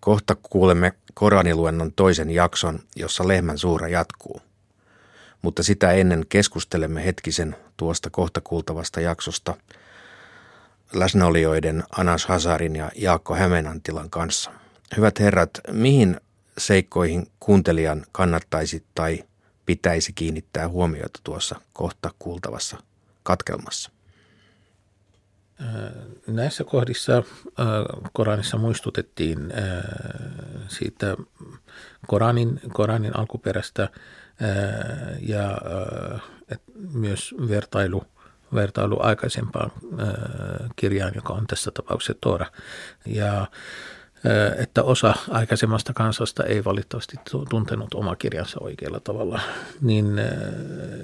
Kohta kuulemme Koraniluennon toisen jakson, jossa lehmän suura jatkuu. Mutta sitä ennen keskustelemme hetkisen tuosta kohta kuultavasta jaksosta läsnäolijoiden Anas Hasarin ja Jaakko Hämeenantilan kanssa. Hyvät herrat, mihin seikkoihin kuuntelijan kannattaisi tai pitäisi kiinnittää huomiota tuossa kohta kuultavassa katkelmassa? Näissä kohdissa Koranissa muistutettiin siitä Koranin, Koranin alkuperästä ja myös vertailu, vertailu aikaisempaan kirjaan, joka on tässä tapauksessa Tora. Ja että osa aikaisemmasta kansasta ei valitettavasti tuntenut oma kirjansa oikealla tavalla, niin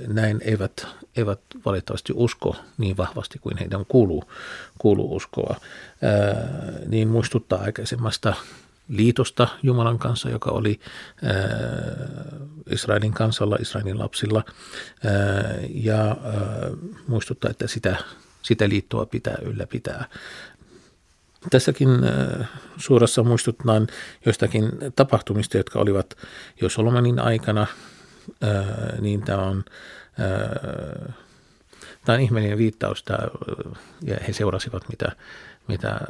näin eivät, eivät valitettavasti usko niin vahvasti kuin heidän kuuluu, kuuluu uskoa. Niin muistuttaa aikaisemmasta liitosta Jumalan kanssa, joka oli Israelin kansalla, Israelin lapsilla, ja muistuttaa, että sitä, sitä liittoa pitää ylläpitää. Tässäkin äh, suurassa muistutetaan joistakin tapahtumista, jotka olivat jo Solomonin aikana, äh, niin tämä on, äh, tämä on ihmeellinen viittaus, tämä, ja he seurasivat, mitä, mitä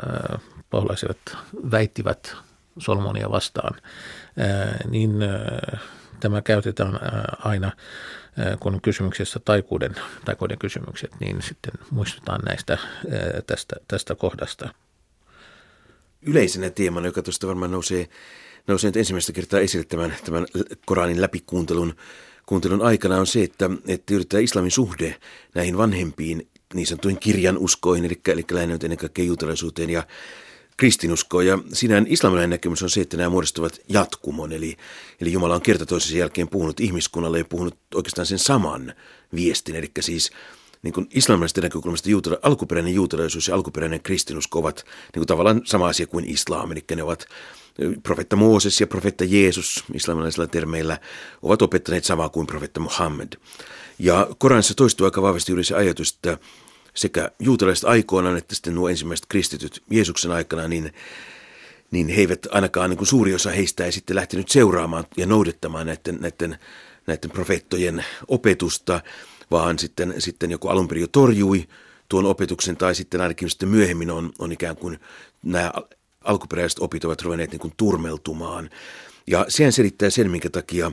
paholaiset väittivät Solomonia vastaan, niin tämä käytetään aina, kun on kysymyksessä taikuuden, taikuuden kysymykset, niin sitten muistutaan näistä tästä, tästä kohdasta – yleisenä teemana, joka tuosta varmaan nousee, nousee nyt ensimmäistä kertaa esille tämän, tämän Koranin läpikuuntelun kuuntelun aikana on se, että, että yritetään islamin suhde näihin vanhempiin niin sanottuihin kirjan uskoihin, eli, eli lähinnä ennen kaikkea juutalaisuuteen ja kristinuskoon. Ja siinä islamilainen näkemys on se, että nämä muodostuvat jatkumon, eli, eli Jumala on kerta toisensa jälkeen puhunut ihmiskunnalle ja puhunut oikeastaan sen saman viestin, eli siis – niin kuin islamilaisesta näkökulmasta juutala, alkuperäinen juutalaisuus ja alkuperäinen kristinusko ovat niin kuin tavallaan sama asia kuin islam, eli ne ovat profetta Mooses ja profetta Jeesus islamilaisilla termeillä ovat opettaneet samaa kuin profetta Muhammed. Ja Koranissa toistuu aika vahvasti yli se ajatus, että sekä juutalaiset aikoinaan että sitten nuo ensimmäiset kristityt Jeesuksen aikana, niin, niin he eivät ainakaan niin kuin suuri osa heistä ei sitten lähtenyt seuraamaan ja noudattamaan näiden, näiden, näiden profeettojen opetusta – vaan sitten, sitten joku alun perin jo torjui tuon opetuksen tai sitten ainakin sitten myöhemmin on, on ikään kuin nämä alkuperäiset opit ovat ruvenneet niin kuin turmeltumaan. Ja sehän selittää sen, minkä takia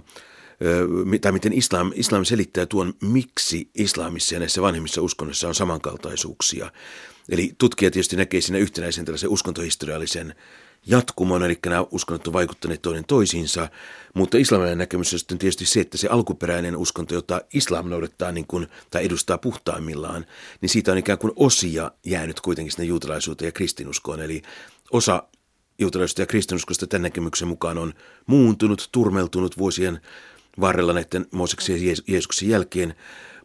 tai miten islam, islam selittää tuon, miksi islamissa ja näissä vanhemmissa uskonnoissa on samankaltaisuuksia. Eli tutkija tietysti näkee siinä yhtenäisen tällaisen uskontohistoriallisen jatkumon, eli nämä uskonnot ovat vaikuttaneet toinen toisiinsa, mutta islamilainen näkemys on sitten tietysti se, että se alkuperäinen uskonto, jota islam noudattaa niin kuin, tai edustaa puhtaimmillaan, niin siitä on ikään kuin osia jäänyt kuitenkin sinne juutalaisuuteen ja kristinuskoon, eli osa juutalaisuutta ja kristinuskosta tämän näkemyksen mukaan on muuntunut, turmeltunut vuosien varrella näiden Mooseksen ja Jeesuksen jälkeen,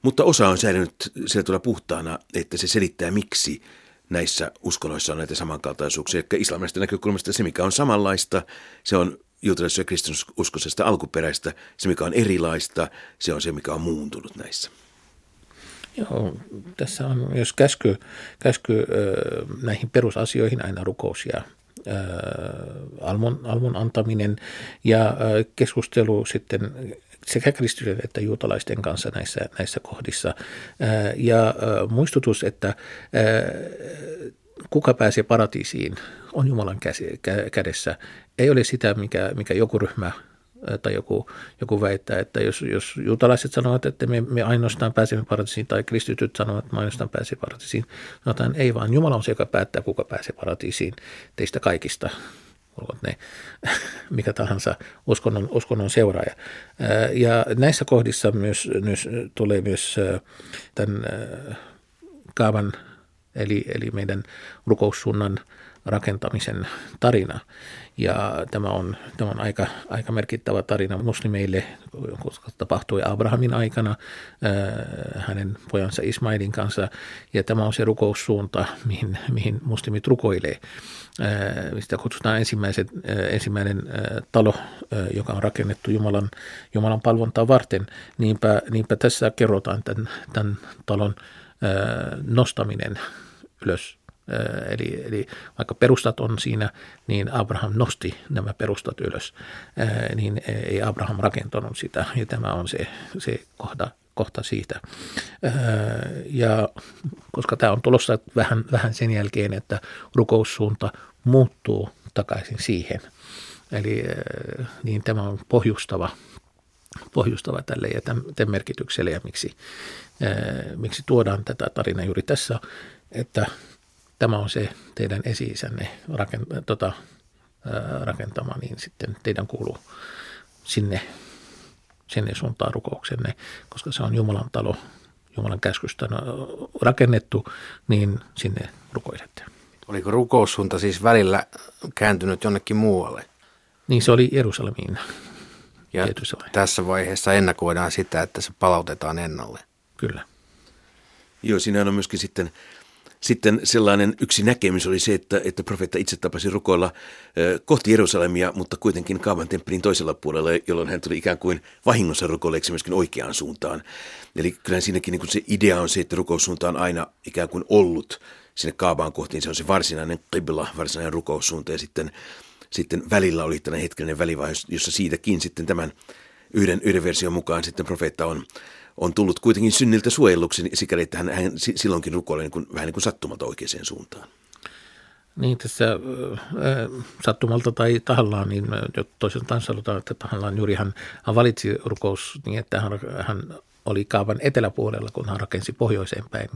mutta osa on säilynyt sillä tavalla puhtaana, että se selittää miksi näissä uskonnoissa on näitä samankaltaisuuksia. Eli islamista näkökulmasta se, mikä on samanlaista, se on juutalaisessa ja kristinuskoisesta alkuperäistä. Se, mikä on erilaista, se on se, mikä on muuntunut näissä. Joo, tässä on myös käsky, käsky näihin perusasioihin aina rukous ja almon, almon antaminen ja keskustelu sitten sekä kristityiden että juutalaisten kanssa näissä, näissä kohdissa. Ja muistutus, että kuka pääsee paratiisiin on Jumalan kädessä. Ei ole sitä, mikä, mikä joku ryhmä tai joku, joku väittää, että jos, jos juutalaiset sanovat, että me, me ainoastaan pääsemme paratiisiin, tai kristityt sanovat, että me ainoastaan pääsemme paratiisiin, sanotaan ei vaan, Jumala on se, joka päättää, kuka pääsee paratiisiin teistä kaikista olkoon ne mikä tahansa uskonnon, uskonnon seuraaja. Ja näissä kohdissa myös, myös tulee myös tämän kaavan, eli, eli meidän rukoussuunnan rakentamisen tarina. Ja tämä on, tämä on aika, aika merkittävä tarina muslimeille, koska tapahtui Abrahamin aikana äh, hänen pojansa Ismailin kanssa. Ja tämä on se rukoussuunta, mihin, mihin muslimit rukoilee. Äh, sitä kutsutaan ensimmäiset, äh, ensimmäinen talo, joka on rakennettu Jumalan, Jumalan palvontaa varten. Niinpä, niinpä tässä kerrotaan tämän, tämän talon nostaminen ylös Eli, eli vaikka perustat on siinä, niin Abraham nosti nämä perustat ylös, niin ei Abraham rakentanut sitä. Ja tämä on se, se kohta, kohta siitä. Ja koska tämä on tulossa vähän, vähän sen jälkeen, että rukoussuunta muuttuu takaisin siihen. Eli niin tämä on pohjustava, pohjustava tälle ja tämän merkitykselle ja miksi, miksi tuodaan tätä tarinaa juuri tässä, että tämä on se teidän esi-isänne rakent- tota, rakentama, niin sitten teidän kuuluu sinne, sinne suuntaan rukouksenne, koska se on Jumalan talo, Jumalan käskystä rakennettu, niin sinne rukoilette. Oliko rukoussuunta siis välillä kääntynyt jonnekin muualle? Niin se oli Jerusalemiin. Ja tässä vaiheessa ennakoidaan sitä, että se palautetaan ennalle. Kyllä. Joo, siinä on myöskin sitten sitten sellainen yksi näkemys oli se, että, että profeetta itse tapasi rukoilla kohti Jerusalemia, mutta kuitenkin Kaavan temppelin toisella puolella, jolloin hän tuli ikään kuin vahingossa rukoilleeksi myöskin oikeaan suuntaan. Eli kyllä siinäkin niin se idea on se, että rukoussuunta on aina ikään kuin ollut sinne Kaabaan kohtiin. Se on se varsinainen qibla, varsinainen rukoussuunta ja sitten, sitten välillä oli tällainen hetkellinen välivaihe, jossa siitäkin sitten tämän yhden, yhden version mukaan sitten profeetta on, on tullut kuitenkin synniltä suojelluksi sikäli, että hän, hän silloinkin rukoilee niin kuin, vähän niin kuin sattumalta oikeaan suuntaan. Niin tässä äh, sattumalta tai tahallaan, niin toiseltaan sanotaan, että tahallaan juuri hän, hän valitsi rukous niin, että hän, hän oli kaavan eteläpuolella, kun hän rakensi pohjoiseen päin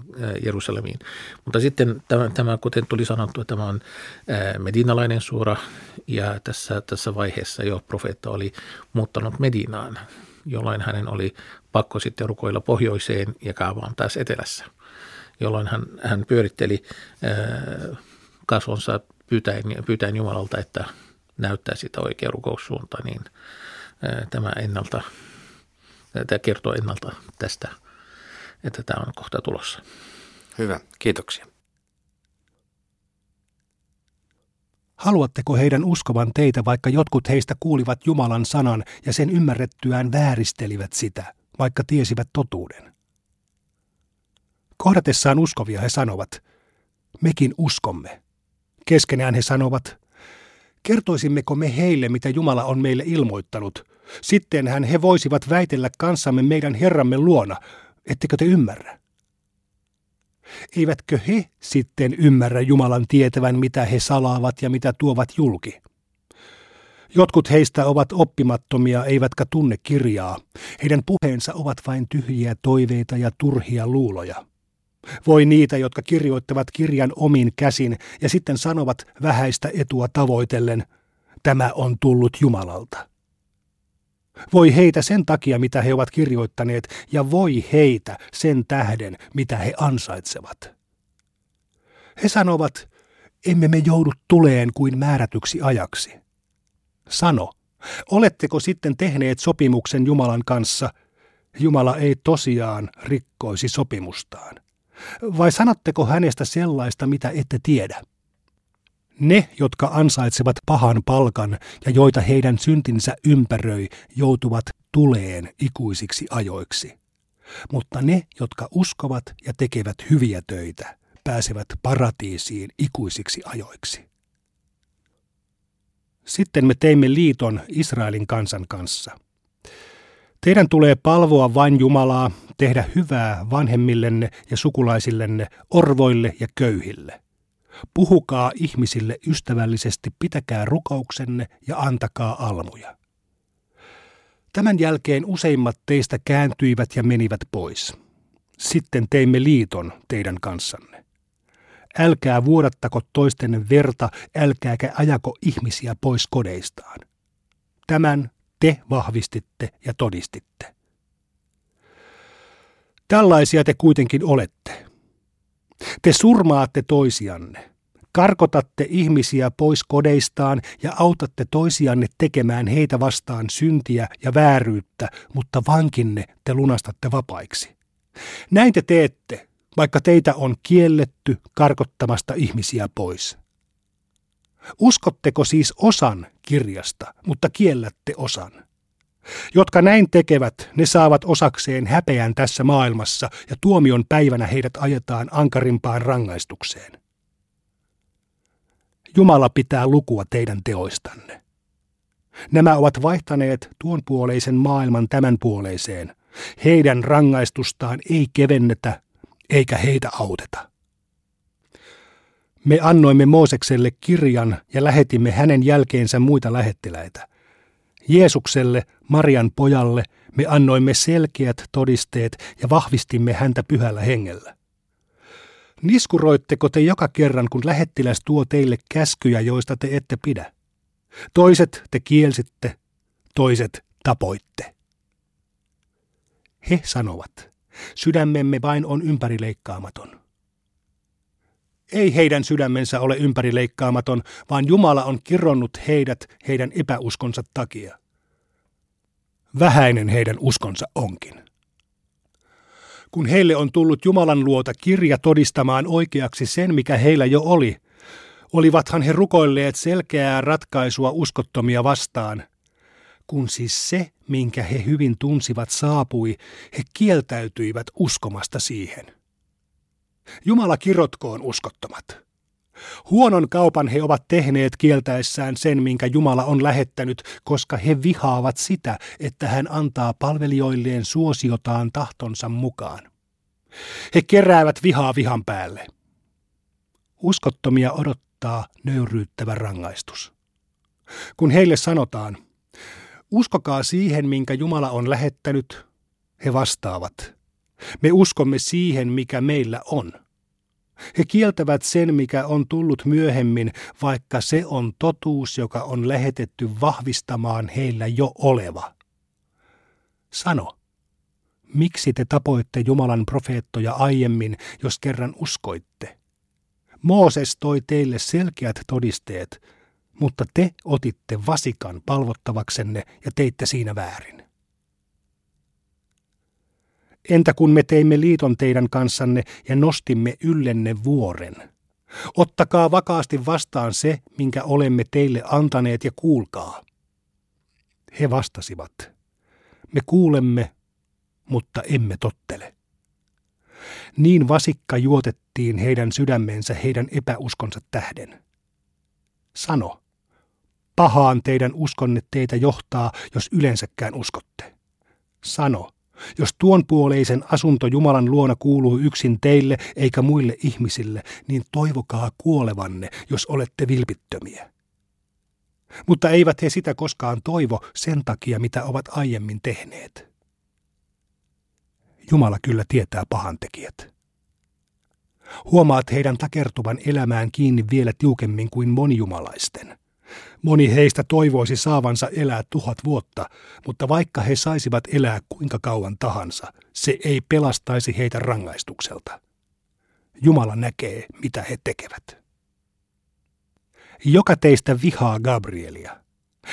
Jerusalemiin. Mutta sitten tämä, tämä kuten tuli sanottu, tämä on medinalainen suora ja tässä, tässä vaiheessa jo profeetta oli muuttanut Medinaan, jolloin hänen oli pakko sitten rukoilla pohjoiseen ja kaavaan taas etelässä, jolloin hän, hän pyöritteli kasvonsa pyytäen, pyytäen Jumalalta, että näyttää sitä oikea rukoussuunta, niin tämä ennalta Tämä kertoo ennalta tästä, että tämä on kohta tulossa. Hyvä, kiitoksia. Haluatteko heidän uskovan teitä, vaikka jotkut heistä kuulivat Jumalan sanan ja sen ymmärrettyään vääristelivät sitä, vaikka tiesivät totuuden? Kohdatessaan uskovia he sanovat, mekin uskomme. Keskenään he sanovat, kertoisimmeko me heille, mitä Jumala on meille ilmoittanut – Sittenhän he voisivat väitellä kanssamme meidän Herramme luona, ettekö te ymmärrä? Eivätkö he sitten ymmärrä Jumalan tietävän, mitä he salaavat ja mitä tuovat julki? Jotkut heistä ovat oppimattomia eivätkä tunne kirjaa. Heidän puheensa ovat vain tyhjiä toiveita ja turhia luuloja. Voi niitä, jotka kirjoittavat kirjan omin käsin ja sitten sanovat vähäistä etua tavoitellen, tämä on tullut Jumalalta. Voi heitä sen takia, mitä he ovat kirjoittaneet, ja voi heitä sen tähden, mitä he ansaitsevat. He sanovat, emme me joudu tuleen kuin määrätyksi ajaksi. Sano, oletteko sitten tehneet sopimuksen Jumalan kanssa? Jumala ei tosiaan rikkoisi sopimustaan. Vai sanotteko hänestä sellaista, mitä ette tiedä? Ne, jotka ansaitsevat pahan palkan ja joita heidän syntinsä ympäröi, joutuvat tuleen ikuisiksi ajoiksi. Mutta ne, jotka uskovat ja tekevät hyviä töitä, pääsevät paratiisiin ikuisiksi ajoiksi. Sitten me teimme liiton Israelin kansan kanssa. Teidän tulee palvoa vain Jumalaa, tehdä hyvää vanhemmillenne ja sukulaisillenne, orvoille ja köyhille. Puhukaa ihmisille ystävällisesti, pitäkää rukouksenne ja antakaa almuja. Tämän jälkeen useimmat teistä kääntyivät ja menivät pois. Sitten teimme liiton teidän kanssanne. Älkää vuodattako toisten verta, älkääkä ajako ihmisiä pois kodeistaan. Tämän te vahvistitte ja todistitte. Tällaisia te kuitenkin olette. Te surmaatte toisianne. Karkotatte ihmisiä pois kodeistaan ja autatte toisianne tekemään heitä vastaan syntiä ja vääryyttä, mutta vankinne te lunastatte vapaiksi. Näin te teette, vaikka teitä on kielletty karkottamasta ihmisiä pois. Uskotteko siis osan kirjasta, mutta kiellätte osan? Jotka näin tekevät, ne saavat osakseen häpeän tässä maailmassa ja tuomion päivänä heidät ajetaan ankarimpaan rangaistukseen. Jumala pitää lukua teidän teoistanne. Nämä ovat vaihtaneet tuon puoleisen maailman tämän puoleiseen. Heidän rangaistustaan ei kevennetä eikä heitä auteta. Me annoimme Moosekselle kirjan ja lähetimme hänen jälkeensä muita lähettiläitä. Jeesukselle, Marian pojalle, me annoimme selkeät todisteet ja vahvistimme häntä pyhällä hengellä. Niskuroitteko te joka kerran, kun lähettiläs tuo teille käskyjä, joista te ette pidä? Toiset te kielsitte, toiset tapoitte. He sanovat, sydämemme vain on ympärileikkaamaton. Ei heidän sydämensä ole ympärileikkaamaton, vaan Jumala on kironnut heidät heidän epäuskonsa takia. Vähäinen heidän uskonsa onkin. Kun heille on tullut Jumalan luota kirja todistamaan oikeaksi sen, mikä heillä jo oli, olivathan he rukoilleet selkeää ratkaisua uskottomia vastaan. Kun siis se, minkä he hyvin tunsivat, saapui, he kieltäytyivät uskomasta siihen. Jumala kirotkoon uskottomat. Huonon kaupan he ovat tehneet kieltäessään sen, minkä Jumala on lähettänyt, koska he vihaavat sitä, että hän antaa palvelijoilleen suosiotaan tahtonsa mukaan. He keräävät vihaa vihan päälle. Uskottomia odottaa nöyryyttävä rangaistus. Kun heille sanotaan, uskokaa siihen, minkä Jumala on lähettänyt, he vastaavat, me uskomme siihen, mikä meillä on. He kieltävät sen, mikä on tullut myöhemmin, vaikka se on totuus, joka on lähetetty vahvistamaan heillä jo oleva. Sano, miksi te tapoitte Jumalan profeettoja aiemmin, jos kerran uskoitte? Mooses toi teille selkeät todisteet, mutta te otitte vasikan palvottavaksenne ja teitte siinä väärin. Entä kun me teimme liiton teidän kanssanne ja nostimme yllenne vuoren? Ottakaa vakaasti vastaan se, minkä olemme teille antaneet ja kuulkaa. He vastasivat, me kuulemme, mutta emme tottele. Niin vasikka juotettiin heidän sydämensä heidän epäuskonsa tähden. Sano, pahaan teidän uskonne teitä johtaa, jos yleensäkään uskotte. Sano, jos tuon puoleisen asunto Jumalan luona kuuluu yksin teille eikä muille ihmisille, niin toivokaa kuolevanne, jos olette vilpittömiä. Mutta eivät he sitä koskaan toivo sen takia, mitä ovat aiemmin tehneet. Jumala kyllä tietää pahantekijät. Huomaat heidän takertuvan elämään kiinni vielä tiukemmin kuin monijumalaisten. Moni heistä toivoisi saavansa elää tuhat vuotta, mutta vaikka he saisivat elää kuinka kauan tahansa, se ei pelastaisi heitä rangaistukselta. Jumala näkee, mitä he tekevät. Joka teistä vihaa Gabrielia,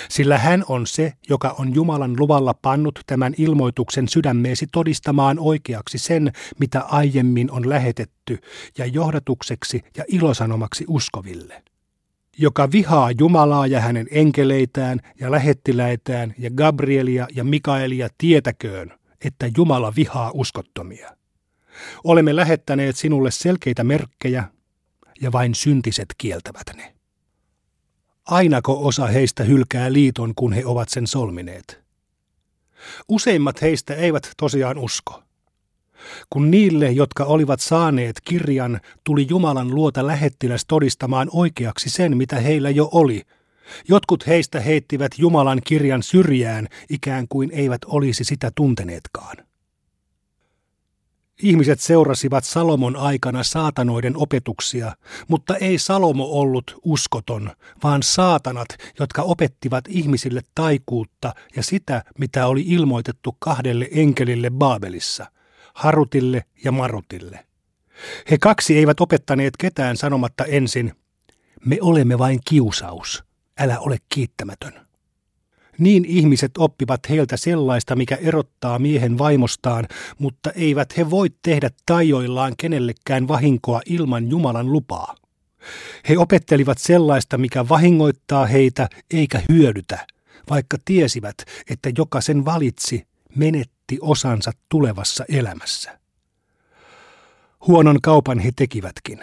sillä hän on se, joka on Jumalan luvalla pannut tämän ilmoituksen sydämeesi todistamaan oikeaksi sen, mitä aiemmin on lähetetty, ja johdatukseksi ja ilosanomaksi uskoville joka vihaa Jumalaa ja hänen enkeleitään ja lähettiläitään ja Gabrielia ja Mikaelia tietäköön, että Jumala vihaa uskottomia. Olemme lähettäneet sinulle selkeitä merkkejä ja vain syntiset kieltävät ne. Ainako osa heistä hylkää liiton, kun he ovat sen solmineet? Useimmat heistä eivät tosiaan usko. Kun niille, jotka olivat saaneet kirjan, tuli Jumalan luota lähettiläs todistamaan oikeaksi sen, mitä heillä jo oli, jotkut heistä heittivät Jumalan kirjan syrjään, ikään kuin eivät olisi sitä tunteneetkaan. Ihmiset seurasivat Salomon aikana saatanoiden opetuksia, mutta ei Salomo ollut uskoton, vaan saatanat, jotka opettivat ihmisille taikuutta ja sitä, mitä oli ilmoitettu kahdelle enkelille Baabelissa – Harutille ja Marutille. He kaksi eivät opettaneet ketään sanomatta ensin, me olemme vain kiusaus, älä ole kiittämätön. Niin ihmiset oppivat heiltä sellaista, mikä erottaa miehen vaimostaan, mutta eivät he voi tehdä tajoillaan kenellekään vahinkoa ilman Jumalan lupaa. He opettelivat sellaista, mikä vahingoittaa heitä eikä hyödytä, vaikka tiesivät, että joka sen valitsi, menetti osansa tulevassa elämässä. Huonon kaupan he tekivätkin.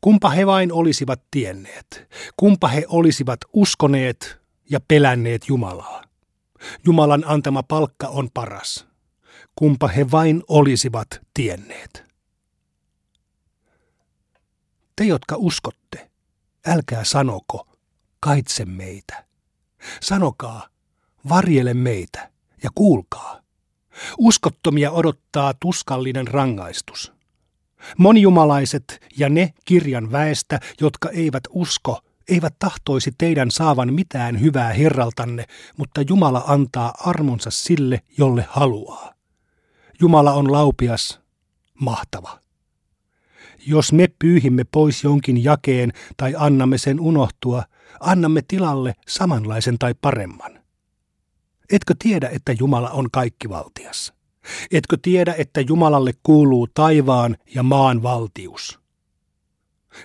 Kumpa he vain olisivat tienneet, kumpa he olisivat uskoneet ja pelänneet Jumalaa. Jumalan antama palkka on paras. Kumpa he vain olisivat tienneet. Te, jotka uskotte, älkää sanoko, kaitse meitä. Sanokaa, varjele meitä ja kuulkaa. Uskottomia odottaa tuskallinen rangaistus. Monijumalaiset ja ne kirjan väestä, jotka eivät usko, eivät tahtoisi teidän saavan mitään hyvää Herraltanne, mutta Jumala antaa armonsa sille, jolle haluaa. Jumala on laupias, mahtava. Jos me pyyhimme pois jonkin jakeen tai annamme sen unohtua, annamme tilalle samanlaisen tai paremman. Etkö tiedä, että Jumala on kaikkivaltias? Etkö tiedä, että Jumalalle kuuluu taivaan ja maan valtius?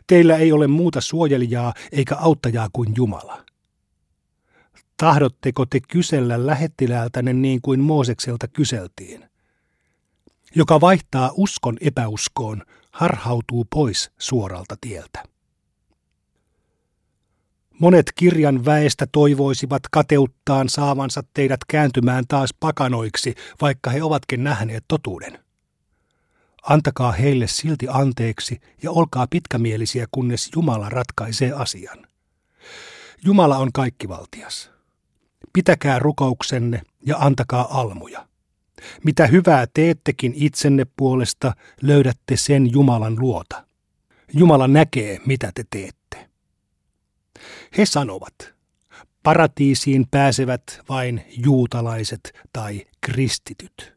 Teillä ei ole muuta suojelijaa eikä auttajaa kuin Jumala. Tahdotteko te kysellä lähettiläältäne niin kuin Moosekselta kyseltiin? Joka vaihtaa uskon epäuskoon, harhautuu pois suoralta tieltä. Monet kirjan väestä toivoisivat kateuttaan saavansa teidät kääntymään taas pakanoiksi, vaikka he ovatkin nähneet totuuden. Antakaa heille silti anteeksi ja olkaa pitkämielisiä, kunnes Jumala ratkaisee asian. Jumala on kaikkivaltias. Pitäkää rukouksenne ja antakaa almuja. Mitä hyvää teettekin itsenne puolesta, löydätte sen Jumalan luota. Jumala näkee, mitä te teette. He sanovat, paratiisiin pääsevät vain juutalaiset tai kristityt.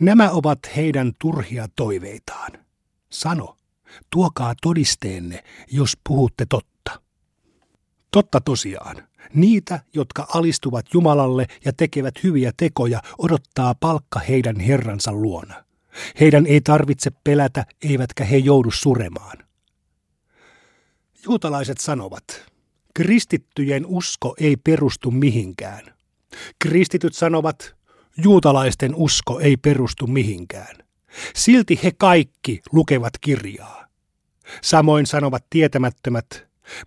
Nämä ovat heidän turhia toiveitaan. Sano, tuokaa todisteenne, jos puhutte totta. Totta tosiaan. Niitä, jotka alistuvat Jumalalle ja tekevät hyviä tekoja, odottaa palkka heidän Herransa luona. Heidän ei tarvitse pelätä, eivätkä he joudu suremaan. Juutalaiset sanovat, kristittyjen usko ei perustu mihinkään. Kristityt sanovat, juutalaisten usko ei perustu mihinkään. Silti he kaikki lukevat kirjaa. Samoin sanovat tietämättömät,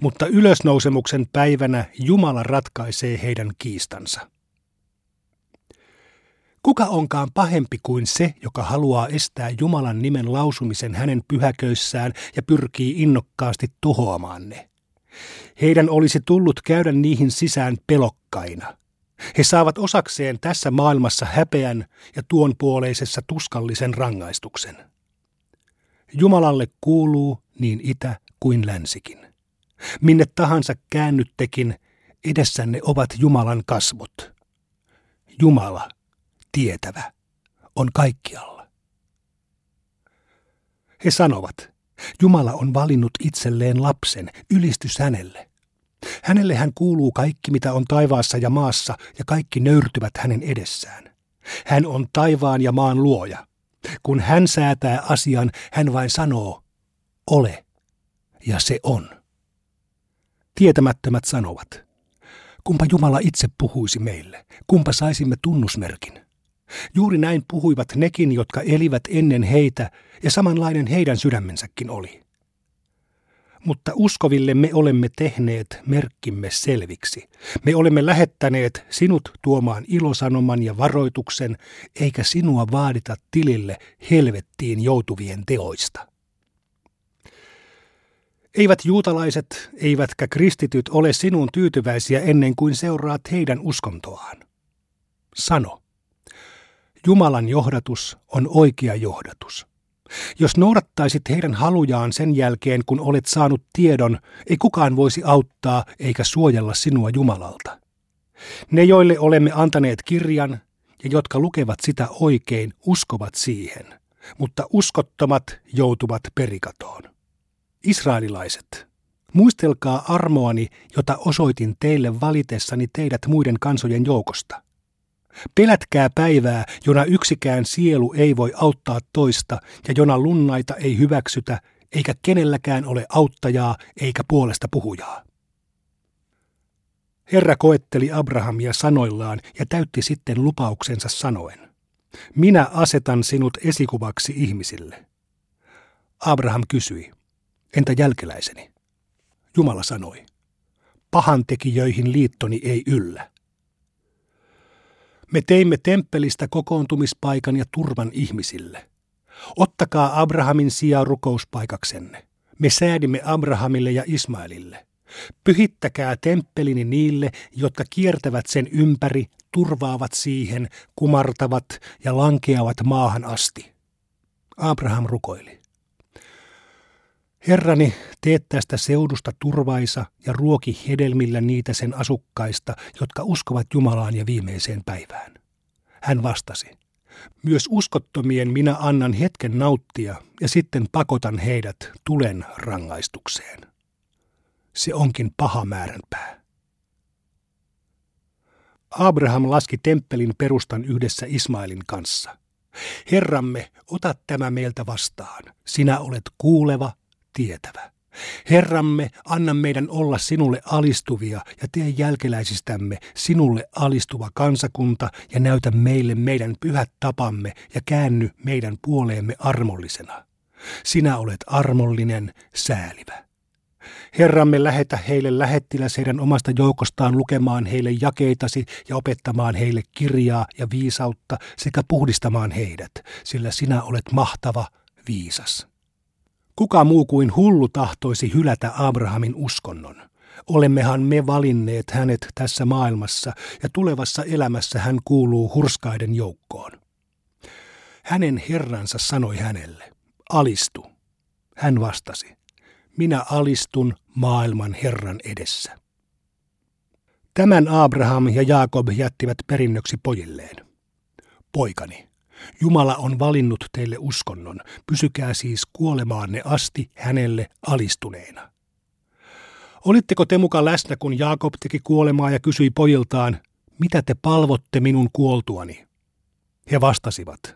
mutta ylösnousemuksen päivänä Jumala ratkaisee heidän kiistansa. Kuka onkaan pahempi kuin se, joka haluaa estää Jumalan nimen lausumisen hänen pyhäköissään ja pyrkii innokkaasti tuhoamaan ne? Heidän olisi tullut käydä niihin sisään pelokkaina. He saavat osakseen tässä maailmassa häpeän ja tuon puoleisessa tuskallisen rangaistuksen. Jumalalle kuuluu niin itä kuin länsikin. Minne tahansa käännyttekin, edessänne ovat Jumalan kasvot. Jumala, tietävä, on kaikkialla. He sanovat, Jumala on valinnut itselleen lapsen, ylistys hänelle. Hänelle hän kuuluu kaikki, mitä on taivaassa ja maassa, ja kaikki nöyrtyvät hänen edessään. Hän on taivaan ja maan luoja. Kun hän säätää asian, hän vain sanoo, ole, ja se on. Tietämättömät sanovat, kumpa Jumala itse puhuisi meille, kumpa saisimme tunnusmerkin. Juuri näin puhuivat nekin, jotka elivät ennen heitä, ja samanlainen heidän sydämensäkin oli. Mutta uskoville me olemme tehneet merkkimme selviksi. Me olemme lähettäneet sinut tuomaan ilosanoman ja varoituksen, eikä sinua vaadita tilille helvettiin joutuvien teoista. Eivät juutalaiset eivätkä kristityt ole sinun tyytyväisiä ennen kuin seuraat heidän uskontoaan. Sano, Jumalan johdatus on oikea johdatus. Jos noudattaisit heidän halujaan sen jälkeen, kun olet saanut tiedon, ei kukaan voisi auttaa eikä suojella sinua Jumalalta. Ne, joille olemme antaneet kirjan ja jotka lukevat sitä oikein, uskovat siihen, mutta uskottomat joutuvat perikatoon. Israelilaiset, muistelkaa armoani, jota osoitin teille valitessani teidät muiden kansojen joukosta. Pelätkää päivää, jona yksikään sielu ei voi auttaa toista ja jona lunnaita ei hyväksytä, eikä kenelläkään ole auttajaa eikä puolesta puhujaa. Herra koetteli Abrahamia sanoillaan ja täytti sitten lupauksensa sanoen. Minä asetan sinut esikuvaksi ihmisille. Abraham kysyi, Entä jälkeläiseni? Jumala sanoi, pahantekijöihin liittoni ei yllä. Me teimme temppelistä kokoontumispaikan ja turvan ihmisille. Ottakaa Abrahamin sijaa rukouspaikaksenne. Me säädimme Abrahamille ja Ismailille. Pyhittäkää temppelini niille, jotka kiertävät sen ympäri, turvaavat siihen, kumartavat ja lankeavat maahan asti. Abraham rukoili. Herrani, teet tästä seudusta turvaisa ja ruoki hedelmillä niitä sen asukkaista, jotka uskovat Jumalaan ja viimeiseen päivään. Hän vastasi, myös uskottomien minä annan hetken nauttia ja sitten pakotan heidät tulen rangaistukseen. Se onkin paha määränpää. Abraham laski temppelin perustan yhdessä Ismailin kanssa. Herramme, ota tämä meiltä vastaan. Sinä olet kuuleva tietävä. Herramme, anna meidän olla sinulle alistuvia ja tee jälkeläisistämme sinulle alistuva kansakunta ja näytä meille meidän pyhät tapamme ja käänny meidän puoleemme armollisena. Sinä olet armollinen, säälivä. Herramme, lähetä heille lähettiläs heidän omasta joukostaan lukemaan heille jakeitasi ja opettamaan heille kirjaa ja viisautta sekä puhdistamaan heidät, sillä sinä olet mahtava, viisas. Kuka muu kuin hullu tahtoisi hylätä Abrahamin uskonnon? Olemmehan me valinneet hänet tässä maailmassa ja tulevassa elämässä hän kuuluu hurskaiden joukkoon. Hänen herransa sanoi hänelle, alistu. Hän vastasi, minä alistun maailman Herran edessä. Tämän Abraham ja Jaakob jättivät perinnöksi pojilleen. Poikani, Jumala on valinnut teille uskonnon, pysykää siis kuolemaanne asti hänelle alistuneena. Olitteko te mukaan läsnä, kun Jaakob teki kuolemaa ja kysyi pojiltaan, mitä te palvotte minun kuoltuani? He vastasivat,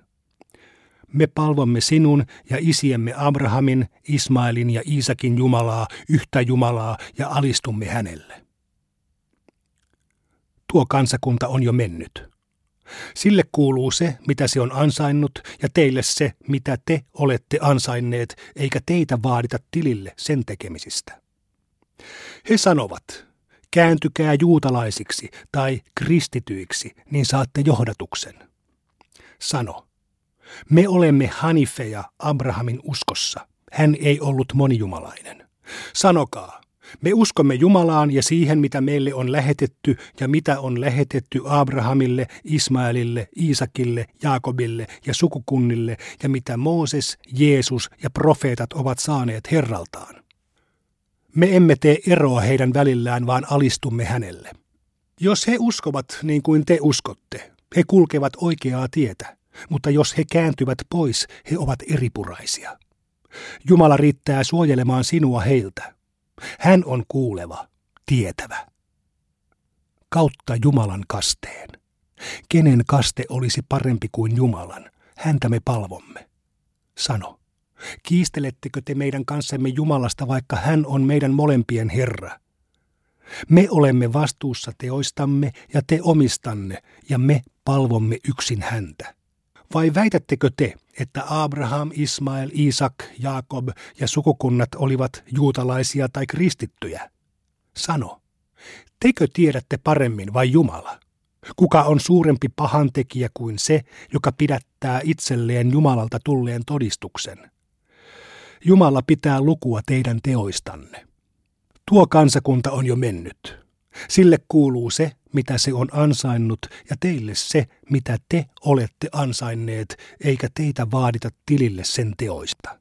me palvomme sinun ja isiemme Abrahamin, Ismailin ja Iisakin Jumalaa, yhtä Jumalaa ja alistumme hänelle. Tuo kansakunta on jo mennyt. Sille kuuluu se, mitä se on ansainnut, ja teille se, mitä te olette ansainneet, eikä teitä vaadita tilille sen tekemisistä. He sanovat, kääntykää juutalaisiksi tai kristityiksi, niin saatte johdatuksen. Sano, me olemme hanifeja Abrahamin uskossa. Hän ei ollut monijumalainen. Sanokaa, me uskomme Jumalaan ja siihen, mitä meille on lähetetty ja mitä on lähetetty Abrahamille, Ismaelille, Iisakille, Jaakobille ja sukukunnille ja mitä Mooses, Jeesus ja profeetat ovat saaneet Herraltaan. Me emme tee eroa heidän välillään, vaan alistumme hänelle. Jos he uskovat niin kuin te uskotte, he kulkevat oikeaa tietä, mutta jos he kääntyvät pois, he ovat eripuraisia. Jumala riittää suojelemaan sinua heiltä. Hän on kuuleva, tietävä. Kautta Jumalan kasteen. Kenen kaste olisi parempi kuin Jumalan? Häntä me palvomme. Sano, kiistelettekö te meidän kanssamme Jumalasta, vaikka hän on meidän molempien Herra? Me olemme vastuussa teoistamme ja te omistanne, ja me palvomme yksin häntä. Vai väitättekö te, että Abraham, Ismael, Isak, Jaakob ja sukukunnat olivat juutalaisia tai kristittyjä? Sano, tekö tiedätte paremmin vai Jumala? Kuka on suurempi pahantekijä kuin se, joka pidättää itselleen Jumalalta tulleen todistuksen? Jumala pitää lukua teidän teoistanne. Tuo kansakunta on jo mennyt. Sille kuuluu se, mitä se on ansainnut, ja teille se, mitä te olette ansainneet, eikä teitä vaadita tilille sen teoista.